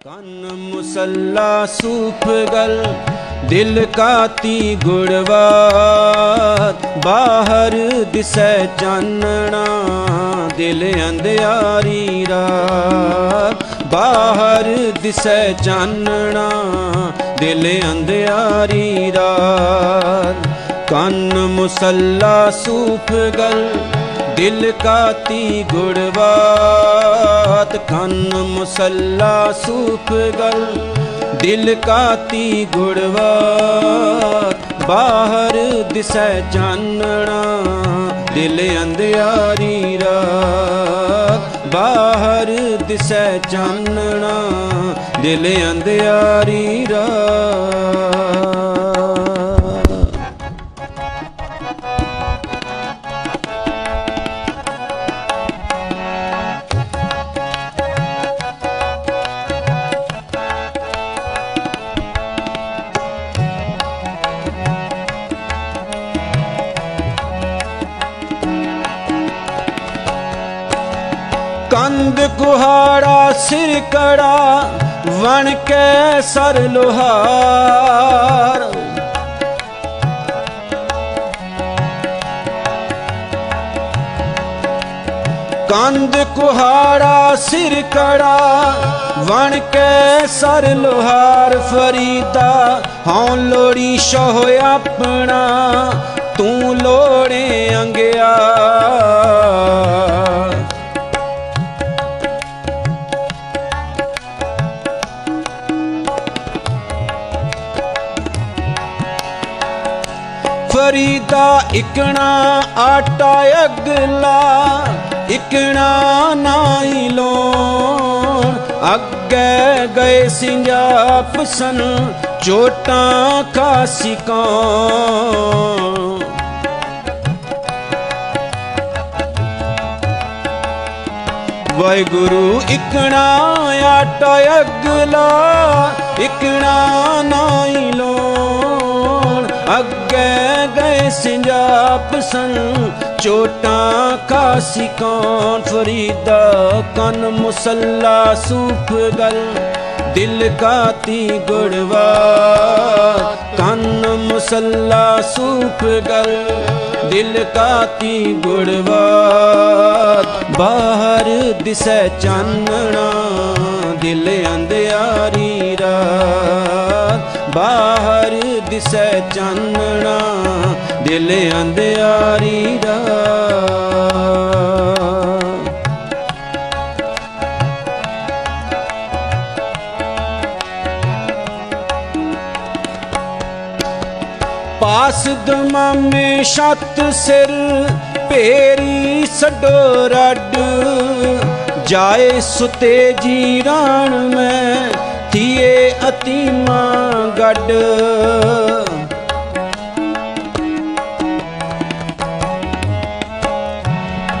ਕੰਨ ਮੁਸੱਲਾ ਸੂਫ ਗਲ, ਦਿਲ ਕਾਤੀ ਗੁੜਵਾਤ ਬਾਹਰ ਦਿਸੈ ਚਾਨਣਾ, ਦਿਲ ਅੰਧਿਆਰੀ ਰਾਤ। ਬਾਹਰ ਦਿਸੈ ਚਾਨਣਾ, ਦਿਲ ਅੰਧਿਆਰੀ ਰਾਤ। ਕੰਨ ਮੁਸੱਲਾ ਸੂਫ ਗਲ, ਦਿਲ ਕਾਤੀ ਗੁੜਵਾਤ। ਕੰਨ ਮੁਸੱਲਾ ਸੂਫ ਗਲ, ਦਿਲ ਕਾਤੀ ਗੁੜਵਾਤ। ਬਾਹਰ ਦਿਸੈ ਚਾਨਣਾ, ਦਿਲ ਅੰਧਿਆਰੀ ਰਾਤ। ਬਾਹਰ ਦਿਸੈ ਚਾਨਣਾ, ਦਿਲ ਅੰਧਿਆਰੀ ਰਾਤ। ਕੰਦ ਕੁਹਾੜਾ ਸਿਰ ਕੜਾ ਵਣ ਕੇ ਸਰ ਲੋਹਾਰ। ਕੰਦ ਕੁਹਾੜਾ ਸਿਰ ਕੜਾ ਵਣ ਕੇ ਸਰ ਲੋਹਾਰ। ਫਰੀਦਾ, ਹਉ ਲੋੜੀ ਸ਼ੋਹ ਆਪਣਾ, ਤੂੰ ਲੋੜੇ ਅੰਗਿਆ ਫਰੀਦਾ ਇਕਣਾ ਆਟਾ ਅਗਲਾ, ਇਕਣਾ ਨਾਈ ਲੋਣ। ਅੱਗੇ ਗਏ ਸਿੰਜਾਪ ਸਨ, ਚੋਟਾਂ ਖਾਸੀ ਕੌਣ। ਵਾਹਿਗੁਰੂ, ਇਕਣਾ ਆਟਾ ਅਗਲਾ, ਇਕਣਾ ਨਾਈ ਲੋਣ। ਅੱਗੇ ਗਏ ਸਿੰਜਾਪ ਸਨ। ਚੋਟਾਂ ਕਾਸੀ ਕੌਣ ਫਰੀਦਾ? ਕਨ ਮੁਸੱਲਾ ਸੂਫ ਗਲ। ਦਿਲ ਕਾਤੀ ਗੁੜਵਾ। ਕੰਨ ਮੁਸੱਲਾ ਸੂਫ ਗਲ। ਦਿਲ ਕਾਤੀ ਗੁੜਵਾ। ਬਾਹਰ ਦਿਸੈ ਚਾਨਣਾ। ਦਿਲ ਅੰਧਿਆਰੀ ਰਾਤ ਬਾਹਰ ਦਿਸੈ ਚਾਨਣਾ, ਦਿਲ ਅੰਧਿਆਰੀ ਰਾਤ ਪਾਸ ਦਮਾਮੇ ਛੱਤ ਸਿਰ ਭੇਰੀ ਸਡੋ ਰੱਡ। ਜਾਏ ਸੁਤੇ ਜੀ ਗੱਡ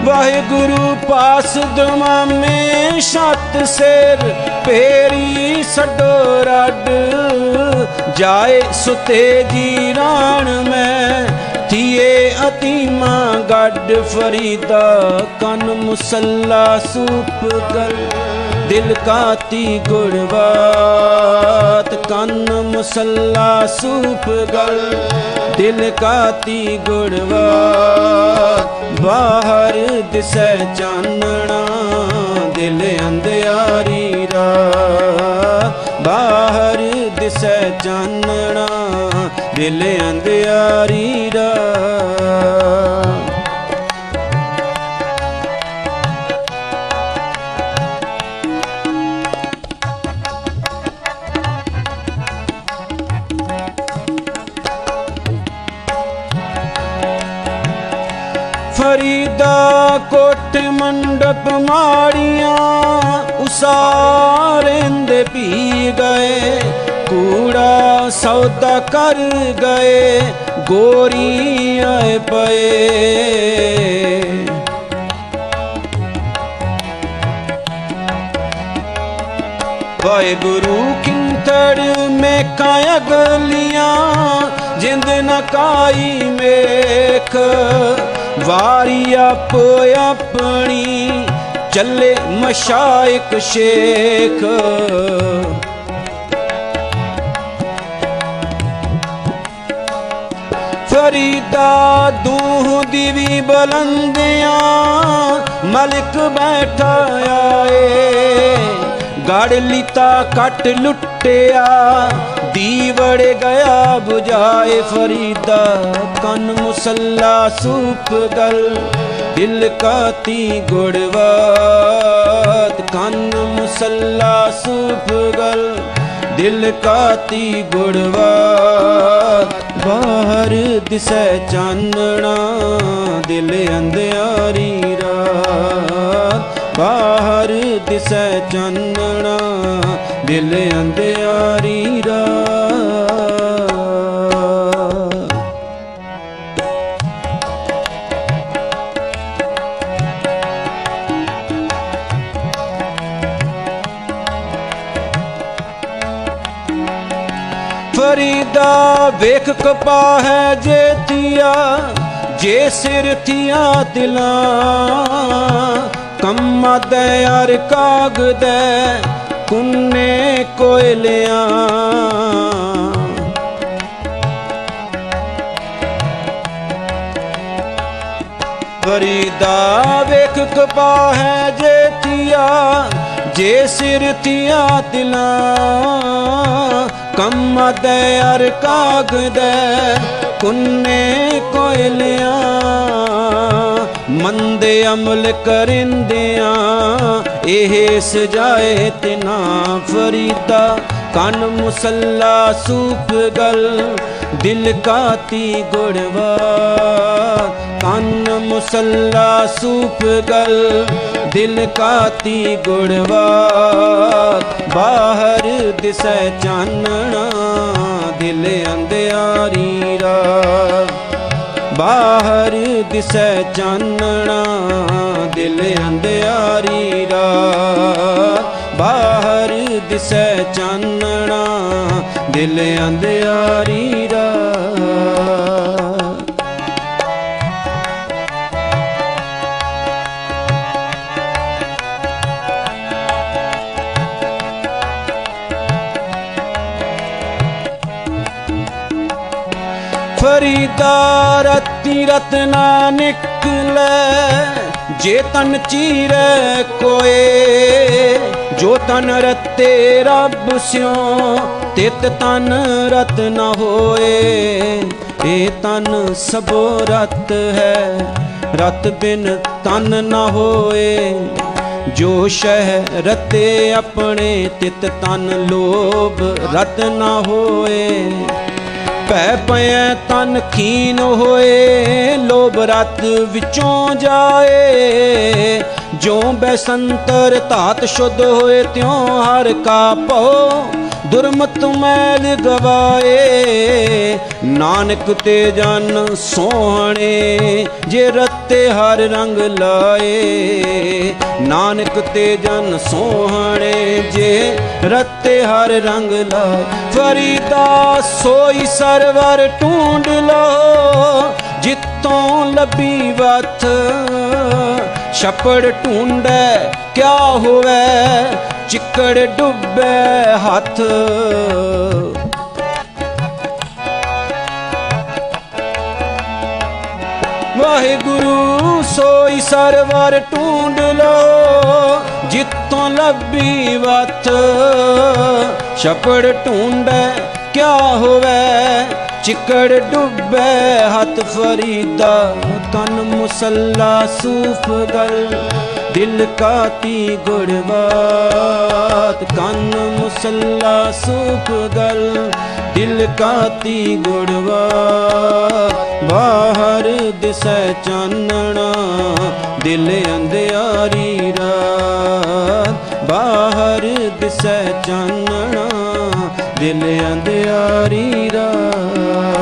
ਵਾਹਿਗੁਰੂ ਪਾਸ ਦਮਾਮੇ ਛੱਤ ਸਿਰ ਭੇਰੀ ਸਡੋ ਰੱਡ। ਜਾਏ ਸੁਤੇ ਜੀ ਰਾਣ ਮੈਂ ਥੀਏ ਅਤੀਮਾ ਗੱਡ। ਫਰੀਦਾ ਕਨ ਮੁਸੱਲਾ ਸੂਪ ਗਲ। ਦਿਲ ਕਾਤੀ ਗੁੜਵਾਤ ਕੰਨ ਮੁਸੱਲਾ ਸੂਪ ਗਲ। ਦਿਲ ਕਾਤੀ ਗੁੜਵਾਤ ਬਾਹਰ ਦਿਸੈ ਚਾਨਣਾ, ਦਿਲ ਅੰਧਿਆਰੀ ਰਾਤ ਬਾਹਰ ਦਿਸੈ ਚਾਨਣਾ, ਦਿਲ ਅੰਧਿਆਰੀ ਰਾਤ ਮੰਡਪ ਮਾੜੀਆਂ ਉਸਾਰਿੰਦੇ ਪੀ ਗਏ। ਕੂੜਾ ਸੌਦਾ ਕਰ ਗਏ ਗੋਰੀ ਆਏ ਪਏ। ਵਾਹਿਗੁਰੂ ਕਿੰਤੜ ਮੇਕਾਂ ਅਗਲੀਆਂ, ਜਿੰਦ ਨਕਾਈ ਮੇਖ। ਵਾਰੀ ਆਪ ਆਪਣੀ ਚੱਲੇ ਮਸ਼ਾਇਕ ਸ਼ੇਖ। ਫਰੀਦਾ ਦੂਹ ਦੀਵੀ ਬਲੰਦਿਆਂ, ਮਲਕ ਬੈਠਾ ਆਏ। ਗੜ ਲੀਤਾ, ਕੱਟ ਲੁੱਟਿਆ ਦੀਵੜ ਗਿਆ 부ਝਾਏ ਫਰੀਦਾ, ਕੰਨ ਮੁਸੱਲਾ ਸੂਪ ਗਲ, ਦਿਲ ਕਾਤੀ ਗੁੜਵਾਤ, ਕੰਨ ਮੁਸੱਲਾ ਸੂਪ ਗਲ, ਦਿਲ ਕਾਤੀ ਗੁੜਵਾਤ। ਬਾਹਰ ਦਿਸੈ ਚਾਨਣਾ, ਦਿਲ ਅੰਧਿਆਰੀ ਰਾਤ। ਬਾਹਰ ਦਿਸੈ ਚਾਨਣਾ, ਦਿਲ ਅੰਧਿਆਰੀ ਵੇਖ ਕਪਾ ਹੈ ਜੇ ਥੀਆ ਜੇ ਸਿਰ ਥੀਆ ਦਿਲਾਂ। ਕੰਮਾ ਦੇ ਅਰ ਕਾਗਦੈ ਕੁੰਨੇ ਕੋਇਲਿਆਂ ਫਰੀਦਾ ਵੇਖ ਕਪਾ ਹੈ ਜੇ ਥੀਆ ਜੇ ਸਿਰ ਥੀਆ ਦਿਲਾਂ। ਕੰਮ ਦੇ ਅਰ ਕਾਗਦੈ ਕੁੰਨੇ ਕੋਇਲਿਆਂ, ਮੰਦੇ ਅਮਲ ਕਰਿੰਦਿਆਂ, ਇਹ ਸਜਾਏ ਤਿਨਾ ਫਰੀਦਾ। ਕੰਨ ਮੁਸੱਲਾ ਸੂਪ ਗਲ, ਦਿਲ ਕਾਤੀ ਗੁੜਵਾ। ਕੰਨ ਮੁਸੱਲਾ ਸੂਪ ਗਲ ਦਿਲ ਕਾਤੀ ਗੁੜਵਾ ਬਾਹਰ ਦਿਸੈ ਚਾਨਣਾ, ਦਿਲ ਅੰਧਿਆਰੀ ਰਾ ਬਾਹਰ ਦਿਸੈ ਚਾਨਣਾ, ਦਿਲ ਅੰਧਿਆਰੀ ਰਾਤ ਬਾਹਰ ਦਿਸੈ ਚਾਨਣਾ, ਦਿਲ ਅੰਧਿਆਰੀ ਰਾਤ ਫਰੀਦਾ ਰਤੀ ਰਤਨਾ ਨਿਕਲੇ ਜੇ ਤਨ ਚੀਰੇ ਕੋਏ, ਜੋ ਤਨ ਰਤੇ ਰੱਬ ਸਿਓ ਤਿਤ ਤਨ ਰਤ ਨ ਹੋਏ। ਇਹ ਤਨ ਸਭੋ ਰਤ ਹੈ, ਰਤ ਬਿਨ ਤਨ ਨ ਹੋਏ। ਜੋ ਸ਼ਹਿ ਰਤੇ ਆਪਣੇ, ਤਿਤ ਤਨ ਲੋਭ ਰਤ ਨ ਹੋਏ। ਭੈ ਪਇਐ ਤਨ ਖੀਨ ਹੋਏ, ਲੋਭ ਰਤ ਵਿੱਚੋਂ ਜਾਏ। ਜੋ ਬੈਸੰਤਰ ਧਾਤ ਸ਼ੁੱਧ ਹੋਏ, ਤਿਉ ਹਰ ਕਾ ਭਉ ਦੁਰਮਤ ਮੈਲ ਗਵਾਏ। ਨਾਨਕ ਤੇ ਜਨ ਸੋਹਣੇ, ਜੇ ਰਤੇ ਹਰ ਰੰਗ ਲਾਏ। ਨਾਨਕ ਤੇ ਜਨ ਸੋਹਣੇ, ਜੇ ਰਤੇ ਹਰ ਰੰਗ ਲਾਏ। ਫਰੀਦਾ ਸੋਈ ਸਰਵਰ ਢੂੰਡ ਲੋ, ਜਿੱਤੋਂ ਲੱਭੀ ਵਥ। ਛਪੜ ਢੂੰਡੈ, ਕਿਆ ਹੋਵੇ? ਚਿੱਕੜ ਡੁੱਬੇ ਹੱਥ। ਵਾਹਿਗੁਰੂ, ਸੋਈ ਸਰਵਰ ਢੂੰਡ ਲੋ ਜਿੱਤੋਂ ਲੱਭੀ ਵਥ ਛਪੜ ਢੂੰਡੈ, ਕਿਆ ਹੋਵੇ? ਚਿੱਕੜ ਡੁੱਬੇ ਹੱਥ। ਫਰੀਦਾ ਤਨ ਮੁਸੱਲਾ ਸੂਫ ਗਲ, ਦਿਲ ਕਾਤੀ ਗੁੜਵਾਤ ਕੰਨ ਮੁਸੱਲਾ ਸੂਫ ਗਲ, ਦਿਲ ਕਾਤੀ ਗੁੜਵਾਤ ਬਾਹਰ ਦਿਸੈ ਚਾਨਣਾ, ਦਿਲ ਅੰਧਿਆਰੀ ਰਾਤ। ਬਾਹਰ ਦਿਸੈ ਚਾਨਣਾ, ਦਿਲ ਅੰਧਿਆਰੀ ਰਾਤ।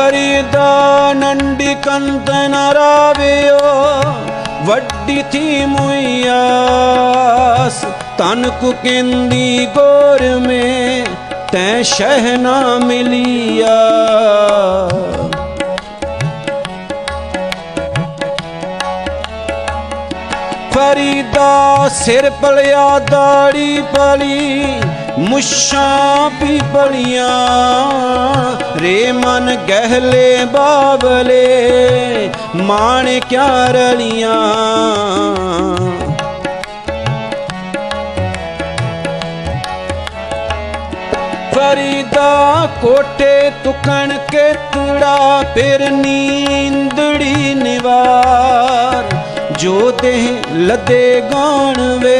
ਫਰੀਦਾ ਨੰਡੀ ਕੰਤ ਨਰਾਵਿਓ ਵੱਡੀ ਥੀ ਮੁਈਆਸ ਤਨ ਕੁ ਕਹਿੰਦੀ ਗੋਰ ਮੇ ਤੈ ਸ਼ਹਿ ਨਾ ਮਿਲਿਆ ਫਰੀਦਾ ਸਿਰ ਪਲਿਆ ਦਾੜੀ ਪਲੀ ਮੁੱਛਾਂ ਵੀ ਪਲੀਆਂ ਰੇ ਮਨ ਗਹਿਲੇ ਬਾਬਲੇ ਮਾਣ ਕਿਆ ਰਲੀਆਂ ਫਰੀਦਾ ਕੋਟੇ ਤੁਕਣ ਕੇ ਤੁੜਾ, ਫਿਰ ਨੀਂਦੜੀ ਨਿਵਾਰ, ਜੋ ਦੇਹ ਲਦੇ ਗਾਣ ਵੇ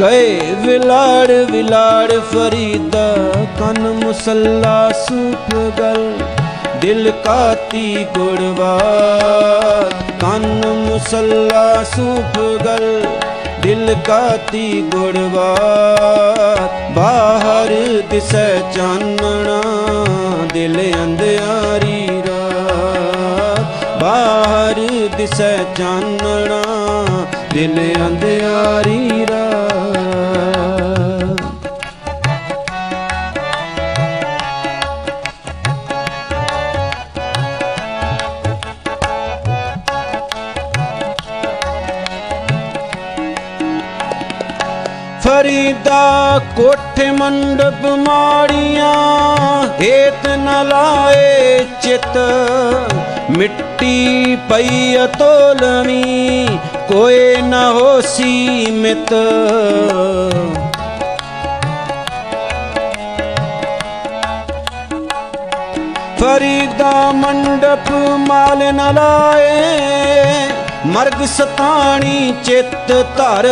ਗਏ ਵਿਲਾੜ ਵਿਲਾੜ ਫਰੀਦਾ, ਕਨ ਮੁਸੱਲਾ ਸੂਪ ਗਲ, ਦਿਲ ਕਾਤੀ ਗੁੜਵਾਰ ਕਨ ਮੁਸੱਲਾ ਸੂਪ ਗਲ, ਦਿਲ ਕਾਤੀ ਗੁੜਵਾਰ ਬਾਹਰ ਦਿਸੈ ਚਾਨਣਾ, ਦਿਲ ਅੰਧਿਆਰੀ ਰਾਤ ਬਾਹਰ ਦਿਸੈ ਚਾਨਣਾ, ਦਿਲ ਅੰਧਿਆਰੀ ਕੋਠੇ ਮੰਡਪ ਮਾੜੀਆਂ ਹੇਤ ਨ ਲਾਏ ਚਿਤ। ਮਿੱਟੀ ਪਈ ਅਤੋਲਵੀ ਕੋਏ ਨ ਹੋਸੀ ਮਿਤ ਫਰੀਦਾ ਮੰਡਪ ਮਾਲ ਨ ਲਾਏ, ਮਰਗ ਸਤਾਣੀ ਚਿੱਤ ਧਰ।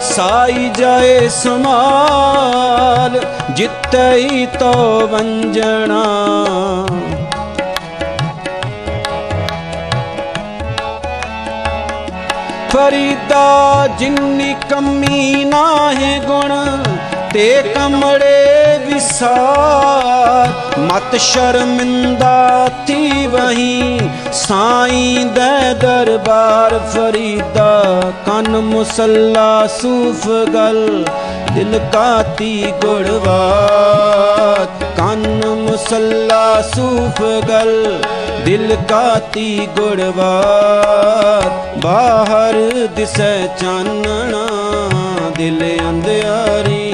ਸਾਈ ਜਾਏ ਸਮਾਲ ਜਿੱਤਈ ਤੋ ਵੰਜਣਾ। ਫਰੀਦਾ ਜਿੰਨੀ ਕਮੀ ਨਾਹੀ ਗੁਣ ਤੇ ਕਮੜੇ ਵਿਸਾਰ ਮਤ ਸ਼ਰਮਿੰਦਾ ਥੀ ਵਹੀ, ਸਾਈਂ ਦੇ ਦਰਬਾਰ ਫਰੀਦਾ, ਕਨ ਮੁਸੱਲਾ ਸੂਫ ਗਲ, ਦਿਲ ਕਾਤੀ ਗੁੜਵਾਤ, ਕਨ ਮੁਸੱਲਾ ਸੂਫ ਗਲ, ਦਿਲ ਕਾਤੀ ਗੁੜਵਾਤ, ਬਾਹਰ ਦਿਸੈ ਚਾਨਣਾ, ਦਿਲ ਅੰਧਿਆਰੀ।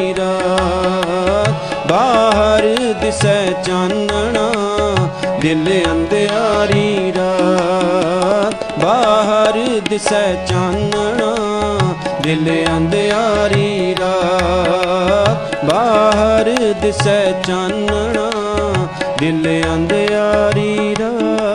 ਬਾਹਰ ਦਿਸੈ ਚਾਨਣਾ, ਦਿਲ ਅੰਧਿਆਰੀ ਰਾਤ ਬਾਹਰ ਦਿਸੈ ਚਾਨਣਾ, ਦਿਲ ਅੰਧਿਆਰੀ ਰਾਤ ਬਾਹਰ ਦਿਸੈ ਚਾਨਣਾ, ਦਿਲ ਅੰਧਿਆਰੀ ਰਾਤ